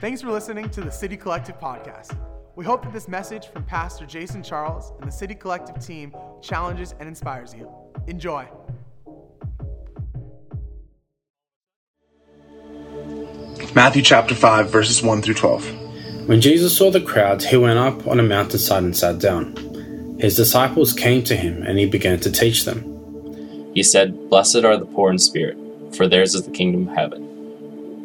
Thanks for listening to the City Collective podcast. We hope that this message from Pastor Jason Charles and the City Collective team challenges and inspires you. Enjoy. Matthew chapter 5, verses 1 through 12. When Jesus saw the crowds, he went up on a mountainside and sat down. His disciples came to him, and he began to teach them. He said, Blessed are the poor in spirit, for theirs is the kingdom of heaven.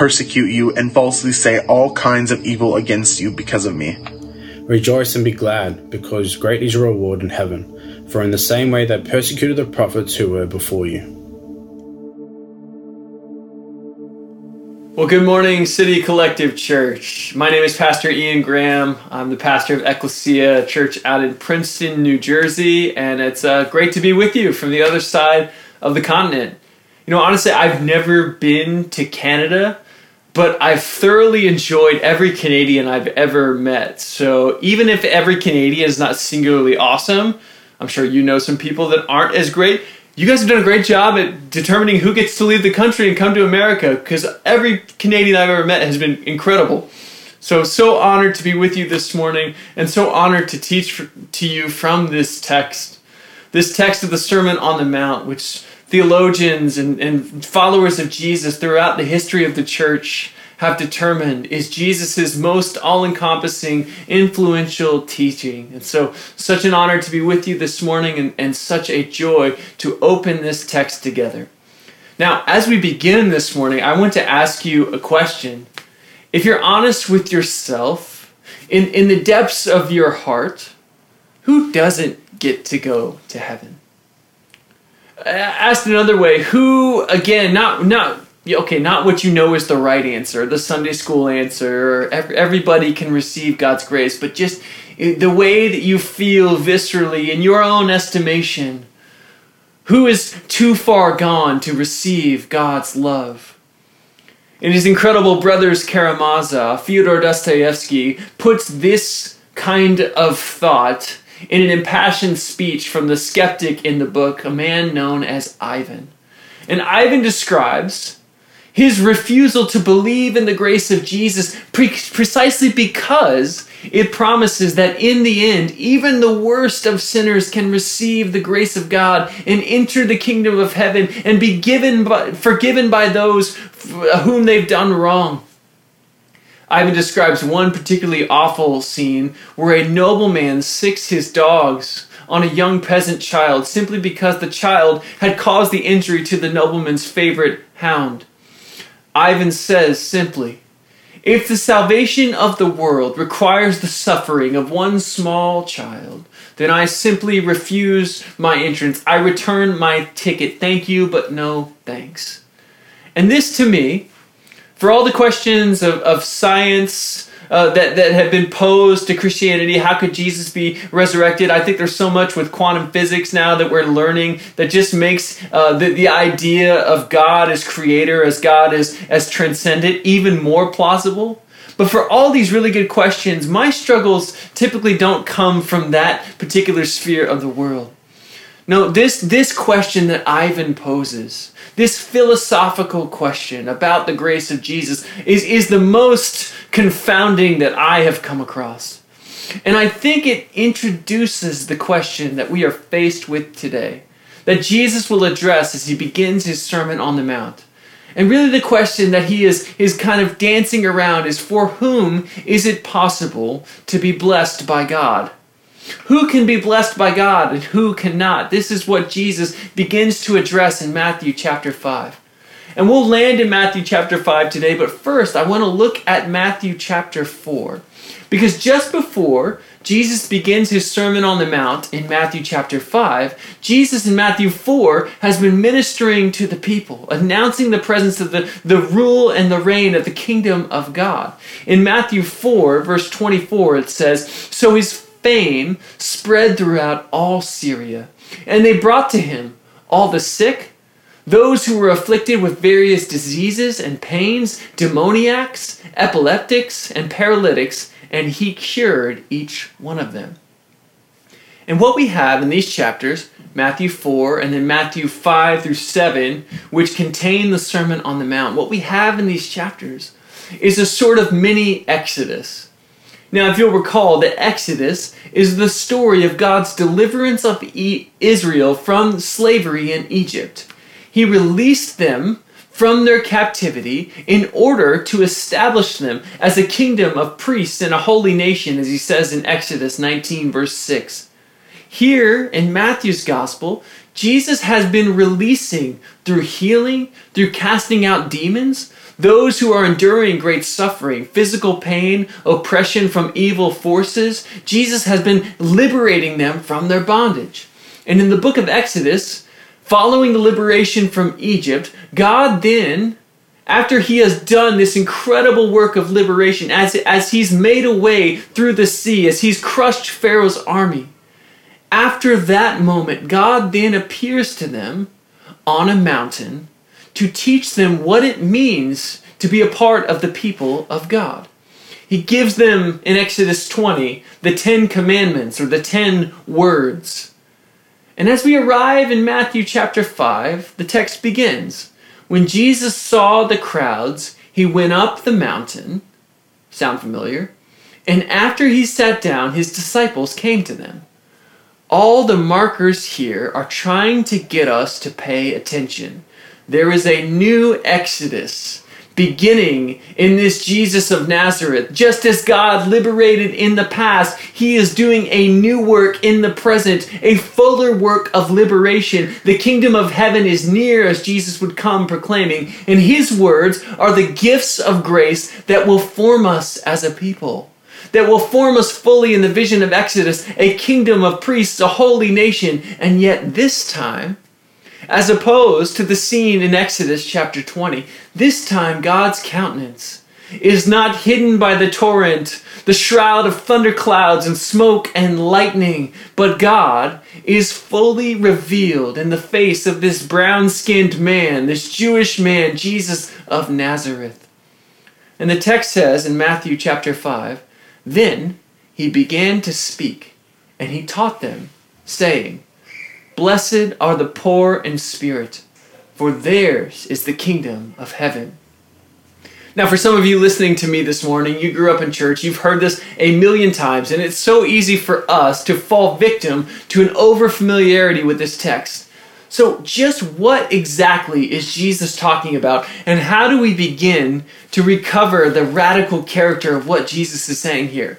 persecute you, and falsely say all kinds of evil against you because of me. Rejoice and be glad, because great is your reward in heaven. For in the same way they persecuted the prophets who were before you. Well, good morning, City Collective Church. My name is Pastor Ian Graham. I'm the pastor of Ecclesia Church out in Princeton, New Jersey, and it's uh, great to be with you from the other side of the continent. You know, honestly, I've never been to Canada, but I've thoroughly enjoyed every Canadian I've ever met. So even if every Canadian is not singularly awesome, I'm sure you know some people that aren't as great. You guys have done a great job at determining who gets to leave the country and come to America because every Canadian I've ever met has been incredible. So, so honored to be with you this morning and so honored to teach to you from this text. This text of the Sermon on the Mount, which theologians and, and followers of Jesus throughout the history of the church have determined is Jesus' most all encompassing, influential teaching. And so, such an honor to be with you this morning and, and such a joy to open this text together. Now, as we begin this morning, I want to ask you a question. If you're honest with yourself, in, in the depths of your heart, who doesn't get to go to heaven? Uh, asked another way, who again, not not okay, not what you know is the right answer, the Sunday school answer. Everybody can receive God's grace, but just uh, the way that you feel viscerally in your own estimation. Who is too far gone to receive God's love? In his incredible Brothers Karamazov, Fyodor Dostoevsky puts this kind of thought in an impassioned speech from the skeptic in the book, a man known as Ivan. And Ivan describes his refusal to believe in the grace of Jesus pre- precisely because it promises that in the end, even the worst of sinners can receive the grace of God and enter the kingdom of heaven and be given by, forgiven by those whom they've done wrong. Ivan describes one particularly awful scene where a nobleman sicks his dogs on a young peasant child simply because the child had caused the injury to the nobleman's favorite hound. Ivan says simply, If the salvation of the world requires the suffering of one small child, then I simply refuse my entrance. I return my ticket. Thank you, but no thanks. And this to me for all the questions of, of science uh, that, that have been posed to Christianity, how could Jesus be resurrected? I think there's so much with quantum physics now that we're learning that just makes uh, the, the idea of God as creator, as God as, as transcendent, even more plausible. But for all these really good questions, my struggles typically don't come from that particular sphere of the world. No, this, this question that Ivan poses, this philosophical question about the grace of Jesus, is, is the most confounding that I have come across. And I think it introduces the question that we are faced with today, that Jesus will address as he begins his Sermon on the Mount. And really, the question that he is, is kind of dancing around is for whom is it possible to be blessed by God? Who can be blessed by God and who cannot? This is what Jesus begins to address in Matthew chapter 5. And we'll land in Matthew chapter 5 today, but first I want to look at Matthew chapter 4. Because just before Jesus begins his Sermon on the Mount in Matthew chapter 5, Jesus in Matthew 4 has been ministering to the people, announcing the presence of the, the rule and the reign of the kingdom of God. In Matthew 4, verse 24, it says, So his fame spread throughout all Syria, and they brought to him all the sick, those who were afflicted with various diseases and pains, demoniacs, epileptics, and paralytics and he cured each one of them. And what we have in these chapters, Matthew 4 and then Matthew 5 through 7, which contain the Sermon on the Mount, what we have in these chapters is a sort of mini Exodus. Now, if you'll recall, the Exodus is the story of God's deliverance of Israel from slavery in Egypt. He released them from their captivity in order to establish them as a kingdom of priests and a holy nation, as he says in Exodus 19, verse 6. Here in Matthew's gospel, Jesus has been releasing through healing, through casting out demons, those who are enduring great suffering, physical pain, oppression from evil forces. Jesus has been liberating them from their bondage. And in the book of Exodus, Following the liberation from Egypt, God then, after he has done this incredible work of liberation, as, as he's made a way through the sea, as he's crushed Pharaoh's army, after that moment, God then appears to them on a mountain to teach them what it means to be a part of the people of God. He gives them in Exodus 20 the Ten Commandments or the Ten Words. And as we arrive in Matthew chapter 5, the text begins. When Jesus saw the crowds, he went up the mountain. Sound familiar? And after he sat down, his disciples came to them. All the markers here are trying to get us to pay attention. There is a new exodus beginning in this Jesus of Nazareth. Just as God liberated in the past, He is doing a new work in the present, a fuller work of liberation. The kingdom of heaven is near, as Jesus would come proclaiming, and His words are the gifts of grace that will form us as a people. That will form us fully in the vision of Exodus, a kingdom of priests, a holy nation, and yet this time, as opposed to the scene in Exodus chapter 20. This time, God's countenance is not hidden by the torrent, the shroud of thunderclouds and smoke and lightning, but God is fully revealed in the face of this brown skinned man, this Jewish man, Jesus of Nazareth. And the text says in Matthew chapter 5 Then he began to speak, and he taught them, saying, Blessed are the poor in spirit, for theirs is the kingdom of heaven. Now, for some of you listening to me this morning, you grew up in church, you've heard this a million times, and it's so easy for us to fall victim to an overfamiliarity with this text. So, just what exactly is Jesus talking about, and how do we begin to recover the radical character of what Jesus is saying here?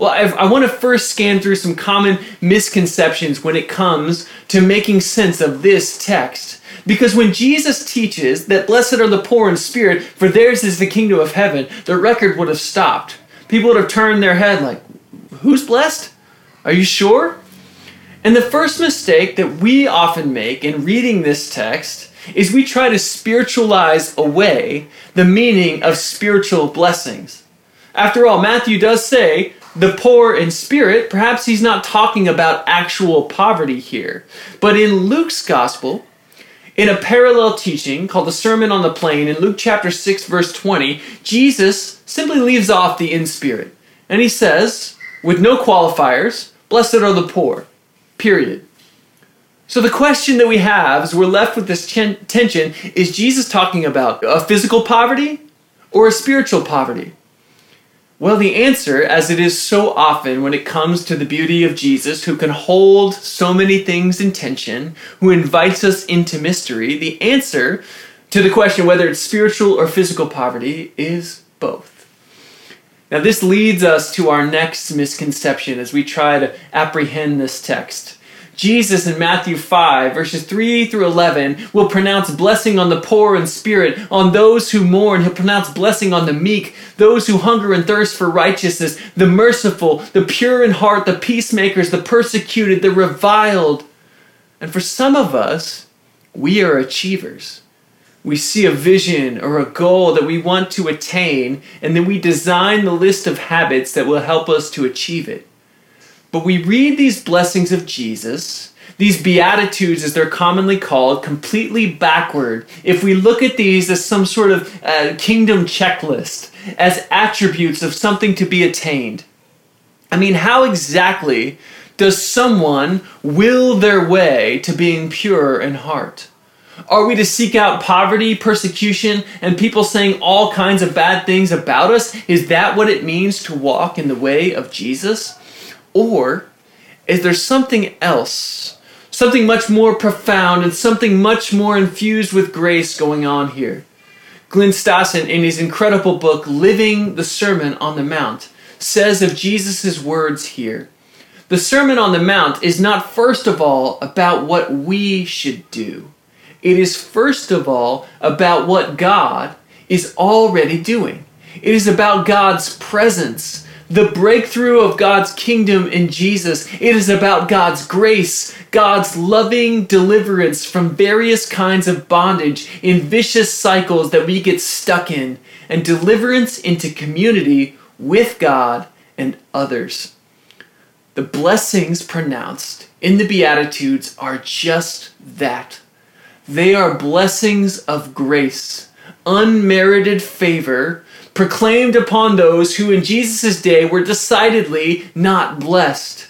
Well, I've, i want to first scan through some common misconceptions when it comes to making sense of this text. Because when Jesus teaches that blessed are the poor in spirit, for theirs is the kingdom of heaven, the record would have stopped. People would have turned their head like, Who's blessed? Are you sure? And the first mistake that we often make in reading this text is we try to spiritualize away the meaning of spiritual blessings. After all, Matthew does say the poor in spirit, perhaps he's not talking about actual poverty here. But in Luke's gospel, in a parallel teaching called the Sermon on the Plain, in Luke chapter 6, verse 20, Jesus simply leaves off the in spirit. And he says, with no qualifiers, blessed are the poor. Period. So the question that we have is we're left with this tension is Jesus talking about a physical poverty or a spiritual poverty? Well, the answer, as it is so often when it comes to the beauty of Jesus, who can hold so many things in tension, who invites us into mystery, the answer to the question whether it's spiritual or physical poverty is both. Now, this leads us to our next misconception as we try to apprehend this text. Jesus in Matthew 5, verses 3 through 11, will pronounce blessing on the poor in spirit, on those who mourn. He'll pronounce blessing on the meek, those who hunger and thirst for righteousness, the merciful, the pure in heart, the peacemakers, the persecuted, the reviled. And for some of us, we are achievers. We see a vision or a goal that we want to attain, and then we design the list of habits that will help us to achieve it. But we read these blessings of Jesus, these Beatitudes as they're commonly called, completely backward if we look at these as some sort of uh, kingdom checklist, as attributes of something to be attained. I mean, how exactly does someone will their way to being pure in heart? Are we to seek out poverty, persecution, and people saying all kinds of bad things about us? Is that what it means to walk in the way of Jesus? Or is there something else, something much more profound and something much more infused with grace going on here? Glenn Stassen, in his incredible book, Living the Sermon on the Mount, says of Jesus' words here The Sermon on the Mount is not first of all about what we should do, it is first of all about what God is already doing. It is about God's presence the breakthrough of God's kingdom in Jesus. It is about God's grace, God's loving deliverance from various kinds of bondage in vicious cycles that we get stuck in, and deliverance into community with God and others. The blessings pronounced in the Beatitudes are just that. They are blessings of grace, unmerited favor proclaimed upon those who in Jesus' day were decidedly not blessed.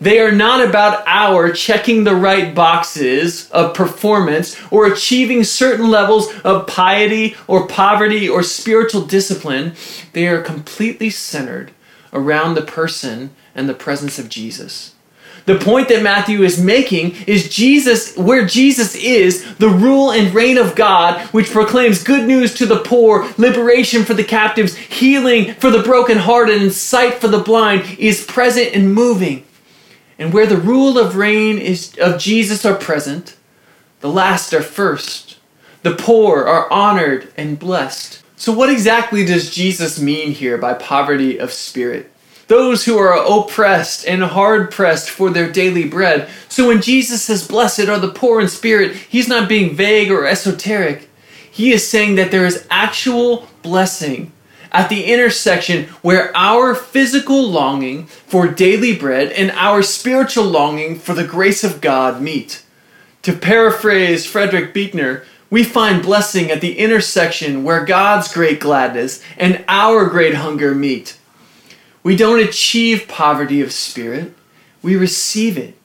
They are not about our checking the right boxes of performance or achieving certain levels of piety or poverty or spiritual discipline. They are completely centered around the person and the presence of Jesus. The point that Matthew is making is Jesus, where Jesus is, the rule and reign of God, which proclaims good news to the poor, liberation for the captives, healing for the brokenhearted, and sight for the blind, is present and moving. And where the rule of reign is, of Jesus are present, the last are first. The poor are honored and blessed. So, what exactly does Jesus mean here by poverty of spirit? Those who are oppressed and hard pressed for their daily bread. So when Jesus says, Blessed are the poor in spirit, he's not being vague or esoteric. He is saying that there is actual blessing at the intersection where our physical longing for daily bread and our spiritual longing for the grace of God meet. To paraphrase Frederick Buechner, we find blessing at the intersection where God's great gladness and our great hunger meet. We don't achieve poverty of spirit, we receive it.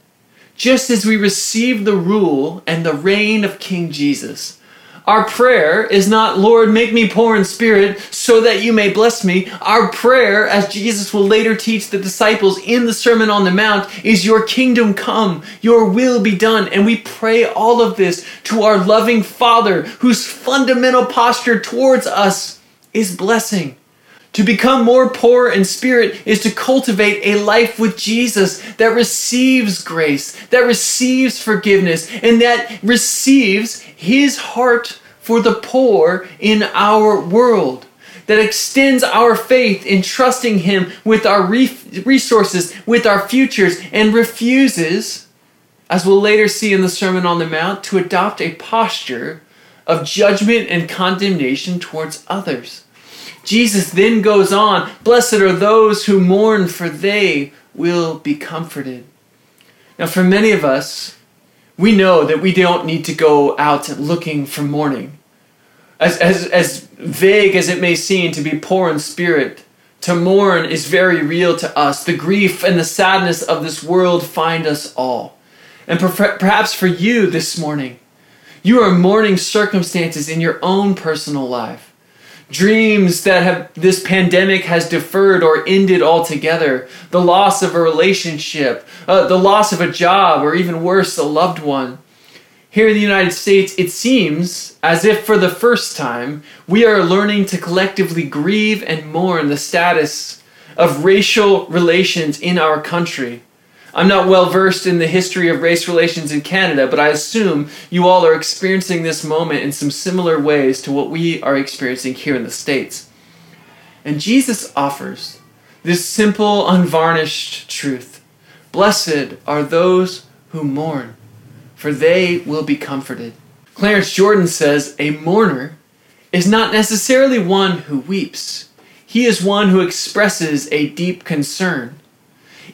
Just as we receive the rule and the reign of King Jesus. Our prayer is not, Lord, make me poor in spirit so that you may bless me. Our prayer, as Jesus will later teach the disciples in the Sermon on the Mount, is, Your kingdom come, your will be done. And we pray all of this to our loving Father, whose fundamental posture towards us is blessing. To become more poor in spirit is to cultivate a life with Jesus that receives grace, that receives forgiveness, and that receives his heart for the poor in our world. That extends our faith in trusting him with our resources, with our futures, and refuses, as we'll later see in the Sermon on the Mount, to adopt a posture of judgment and condemnation towards others. Jesus then goes on Blessed are those who mourn, for they will be comforted. Now, for many of us, we know that we don't need to go out looking for mourning. As, as, as vague as it may seem to be poor in spirit, to mourn is very real to us. The grief and the sadness of this world find us all. And perhaps for you this morning, you are mourning circumstances in your own personal life dreams that have this pandemic has deferred or ended altogether, the loss of a relationship, uh, the loss of a job, or even worse, a loved one. Here in the United States, it seems as if for the first time we are learning to collectively grieve and mourn the status of racial relations in our country. I'm not well versed in the history of race relations in Canada, but I assume you all are experiencing this moment in some similar ways to what we are experiencing here in the States. And Jesus offers this simple, unvarnished truth Blessed are those who mourn, for they will be comforted. Clarence Jordan says a mourner is not necessarily one who weeps, he is one who expresses a deep concern.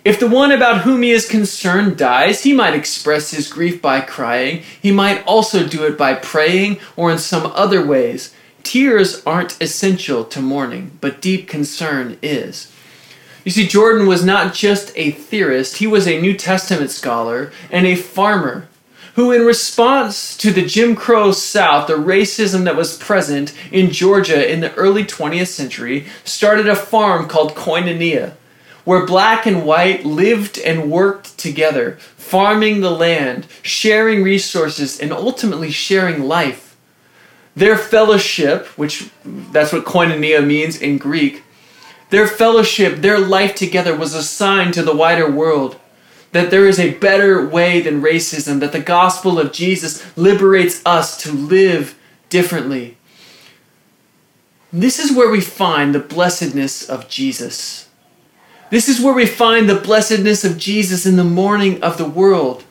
If the one about whom he is concerned dies, he might express his grief by crying. He might also do it by praying or in some other ways. Tears aren't essential to mourning, but deep concern is. You see, Jordan was not just a theorist, he was a New Testament scholar and a farmer who, in response to the Jim Crow South, the racism that was present in Georgia in the early 20th century, started a farm called Koinonia, where black and white lived and worked together, farming the land, sharing resources, and ultimately sharing life. Their fellowship, which that's what koinonia means in Greek, their fellowship, their life together was a sign to the wider world that there is a better way than racism, that the gospel of Jesus liberates us to live differently. This is where we find the blessedness of Jesus. This is where we find the blessedness of Jesus in the mourning of the world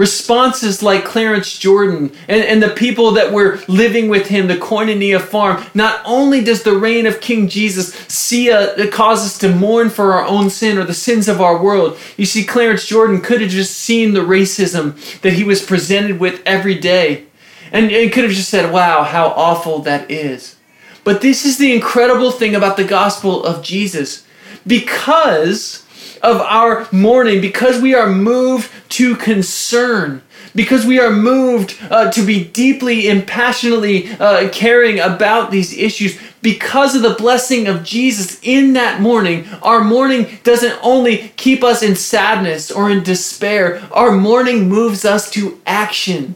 responses like Clarence Jordan and, and the people that were living with him, the Koinonia farm, not only does the reign of King Jesus see a, cause us to mourn for our own sin or the sins of our world. You see, Clarence Jordan could have just seen the racism that he was presented with every day. And, and could have just said, wow, how awful that is. But this is the incredible thing about the gospel of Jesus. Because of our mourning, because we are moved to concern, because we are moved uh, to be deeply and passionately uh, caring about these issues, because of the blessing of Jesus in that mourning, our mourning doesn't only keep us in sadness or in despair, our mourning moves us to action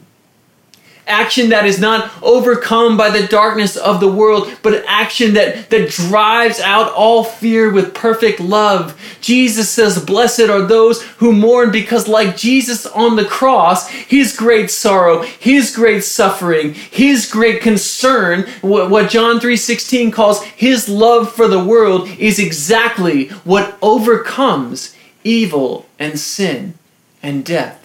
action that is not overcome by the darkness of the world, but action that, that drives out all fear with perfect love. Jesus says, Blessed are those who mourn because, like Jesus on the cross, his great sorrow, his great suffering, his great concern, what, what John 3.16 calls his love for the world, is exactly what overcomes evil and sin and death.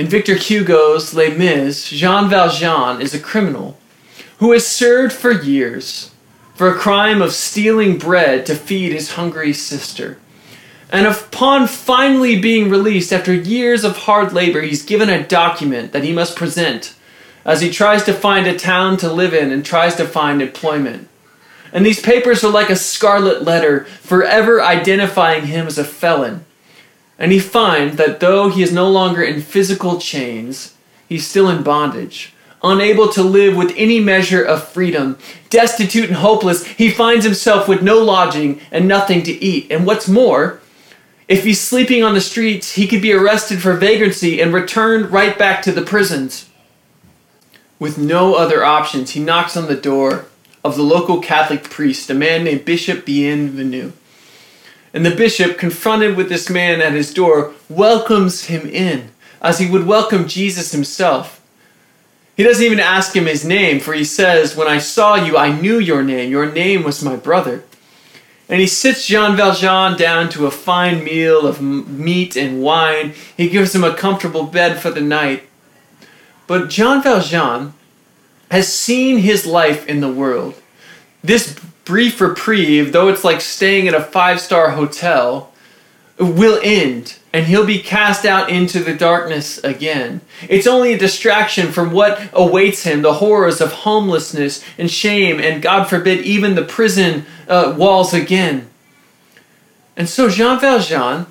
In Victor Hugo's Les Mis, Jean Valjean is a criminal who has served for years for a crime of stealing bread to feed his hungry sister. And upon finally being released after years of hard labor, he's given a document that he must present as he tries to find a town to live in and tries to find employment. And these papers are like a scarlet letter, forever identifying him as a felon and he finds that though he is no longer in physical chains, he's still in bondage. Unable to live with any measure of freedom, destitute and hopeless, he finds himself with no lodging and nothing to eat. And what's more, if he's sleeping on the streets, he could be arrested for vagrancy and returned right back to the prisons. With no other options, he knocks on the door of the local Catholic priest, a man named Bishop Bienvenu. And the bishop, confronted with this man at his door, welcomes him in, as he would welcome Jesus himself. He doesn't even ask him his name, for he says, When I saw you, I knew your name. Your name was my brother. And he sits Jean Valjean down to a fine meal of meat and wine. He gives him a comfortable bed for the night. But Jean Valjean has seen his life in the world. This brief reprieve, though it's like staying at a five star hotel, will end and he'll be cast out into the darkness again. It's only a distraction from what awaits him the horrors of homelessness and shame, and God forbid, even the prison uh, walls again. And so Jean Valjean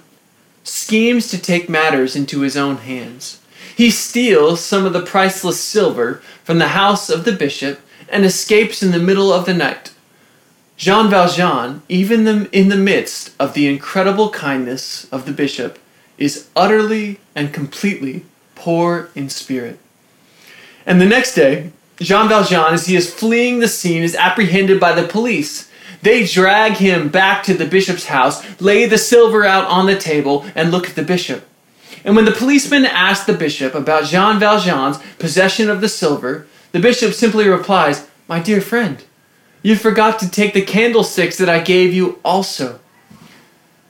schemes to take matters into his own hands. He steals some of the priceless silver from the house of the bishop and escapes in the middle of the night Jean Valjean, even in the midst of the incredible kindness of the bishop, is utterly and completely poor in spirit. And the next day, Jean Valjean, as he is fleeing the scene, is apprehended by the police. They drag him back to the bishop's house, lay the silver out on the table, and look at the bishop. And when the policeman asked the bishop about Jean Valjean's possession of the silver, the bishop simply replies, My dear friend, you forgot to take the candlesticks that I gave you also.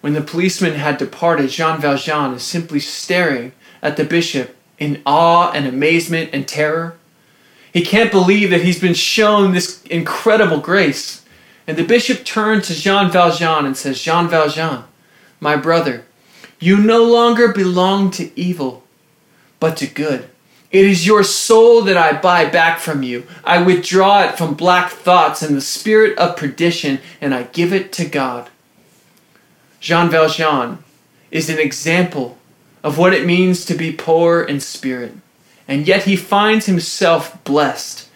When the policeman had departed, Jean Valjean is simply staring at the bishop in awe and amazement and terror. He can't believe that he's been shown this incredible grace. And the bishop turns to Jean Valjean and says, Jean Valjean, my brother, you no longer belong to evil, but to good. It is your soul that I buy back from you. I withdraw it from black thoughts and the spirit of perdition, and I give it to God. Jean Valjean is an example of what it means to be poor in spirit, and yet he finds himself blessed.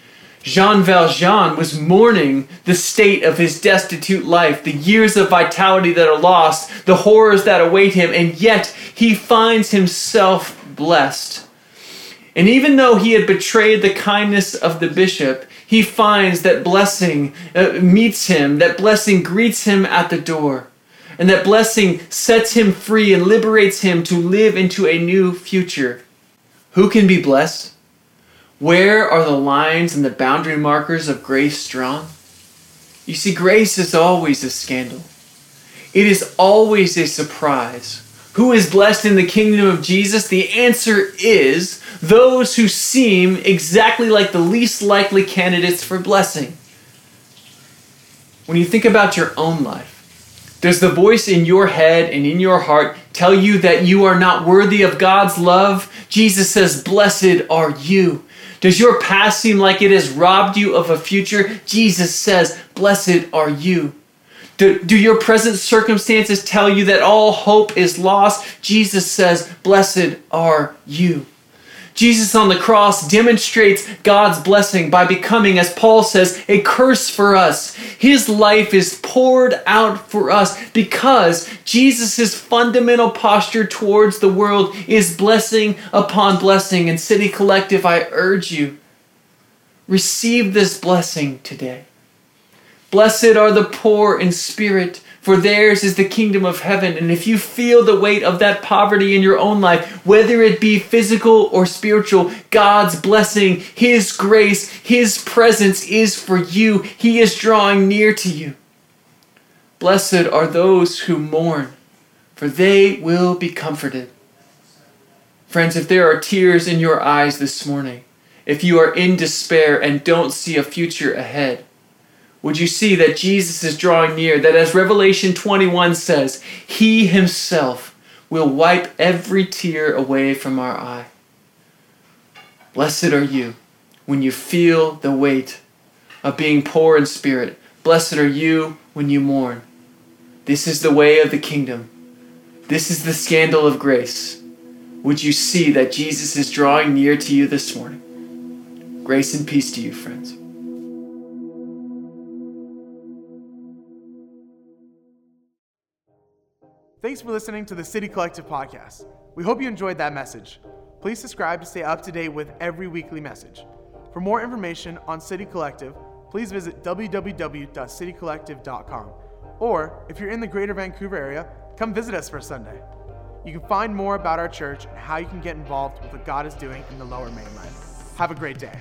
Jean Valjean was mourning the state of his destitute life, the years of vitality that are lost, the horrors that await him, and yet he finds himself blessed. And even though he had betrayed the kindness of the bishop, he finds that blessing uh, meets him, that blessing greets him at the door, and that blessing sets him free and liberates him to live into a new future. Who can be blessed? Where are the lines and the boundary markers of grace drawn? You see, grace is always a scandal. It is always a surprise. Who is blessed in the kingdom of Jesus? The answer is those who seem exactly like the least likely candidates for blessing. When you think about your own life, does the voice in your head and in your heart tell you that you are not worthy of God's love? Jesus says, Blessed are you. Does your past seem like it has robbed you of a future? Jesus says, Blessed are you. Do, do your present circumstances tell you that all hope is lost? Jesus says, Blessed are you. Jesus on the cross demonstrates God's blessing by becoming, as Paul says, a curse for us. His life is poured out for us because Jesus' fundamental posture towards the world is blessing upon blessing. And City Collective, I urge you, receive this blessing today. Blessed are the poor in spirit, for theirs is the kingdom of heaven. And if you feel the weight of that poverty in your own life, whether it be physical or spiritual, God's blessing, His grace, His presence is for you. He is drawing near to you. Blessed are those who mourn, for they will be comforted. Friends, if there are tears in your eyes this morning, if you are in despair and don't see a future ahead, would you see that Jesus is drawing near? That as Revelation 21 says, He Himself will wipe every tear away from our eye. Blessed are you when you feel the weight of being poor in spirit. Blessed are you when you mourn. This is the way of the kingdom. This is the scandal of grace. Would you see that Jesus is drawing near to you this morning? Grace and peace to you, friends. Thanks for listening to the City Collective podcast. We hope you enjoyed that message. Please subscribe to stay up to date with every weekly message. For more information on City Collective, please visit www.citycollective.com. Or if you're in the greater Vancouver area, come visit us for Sunday. You can find more about our church and how you can get involved with what God is doing in the lower mainland. Have a great day.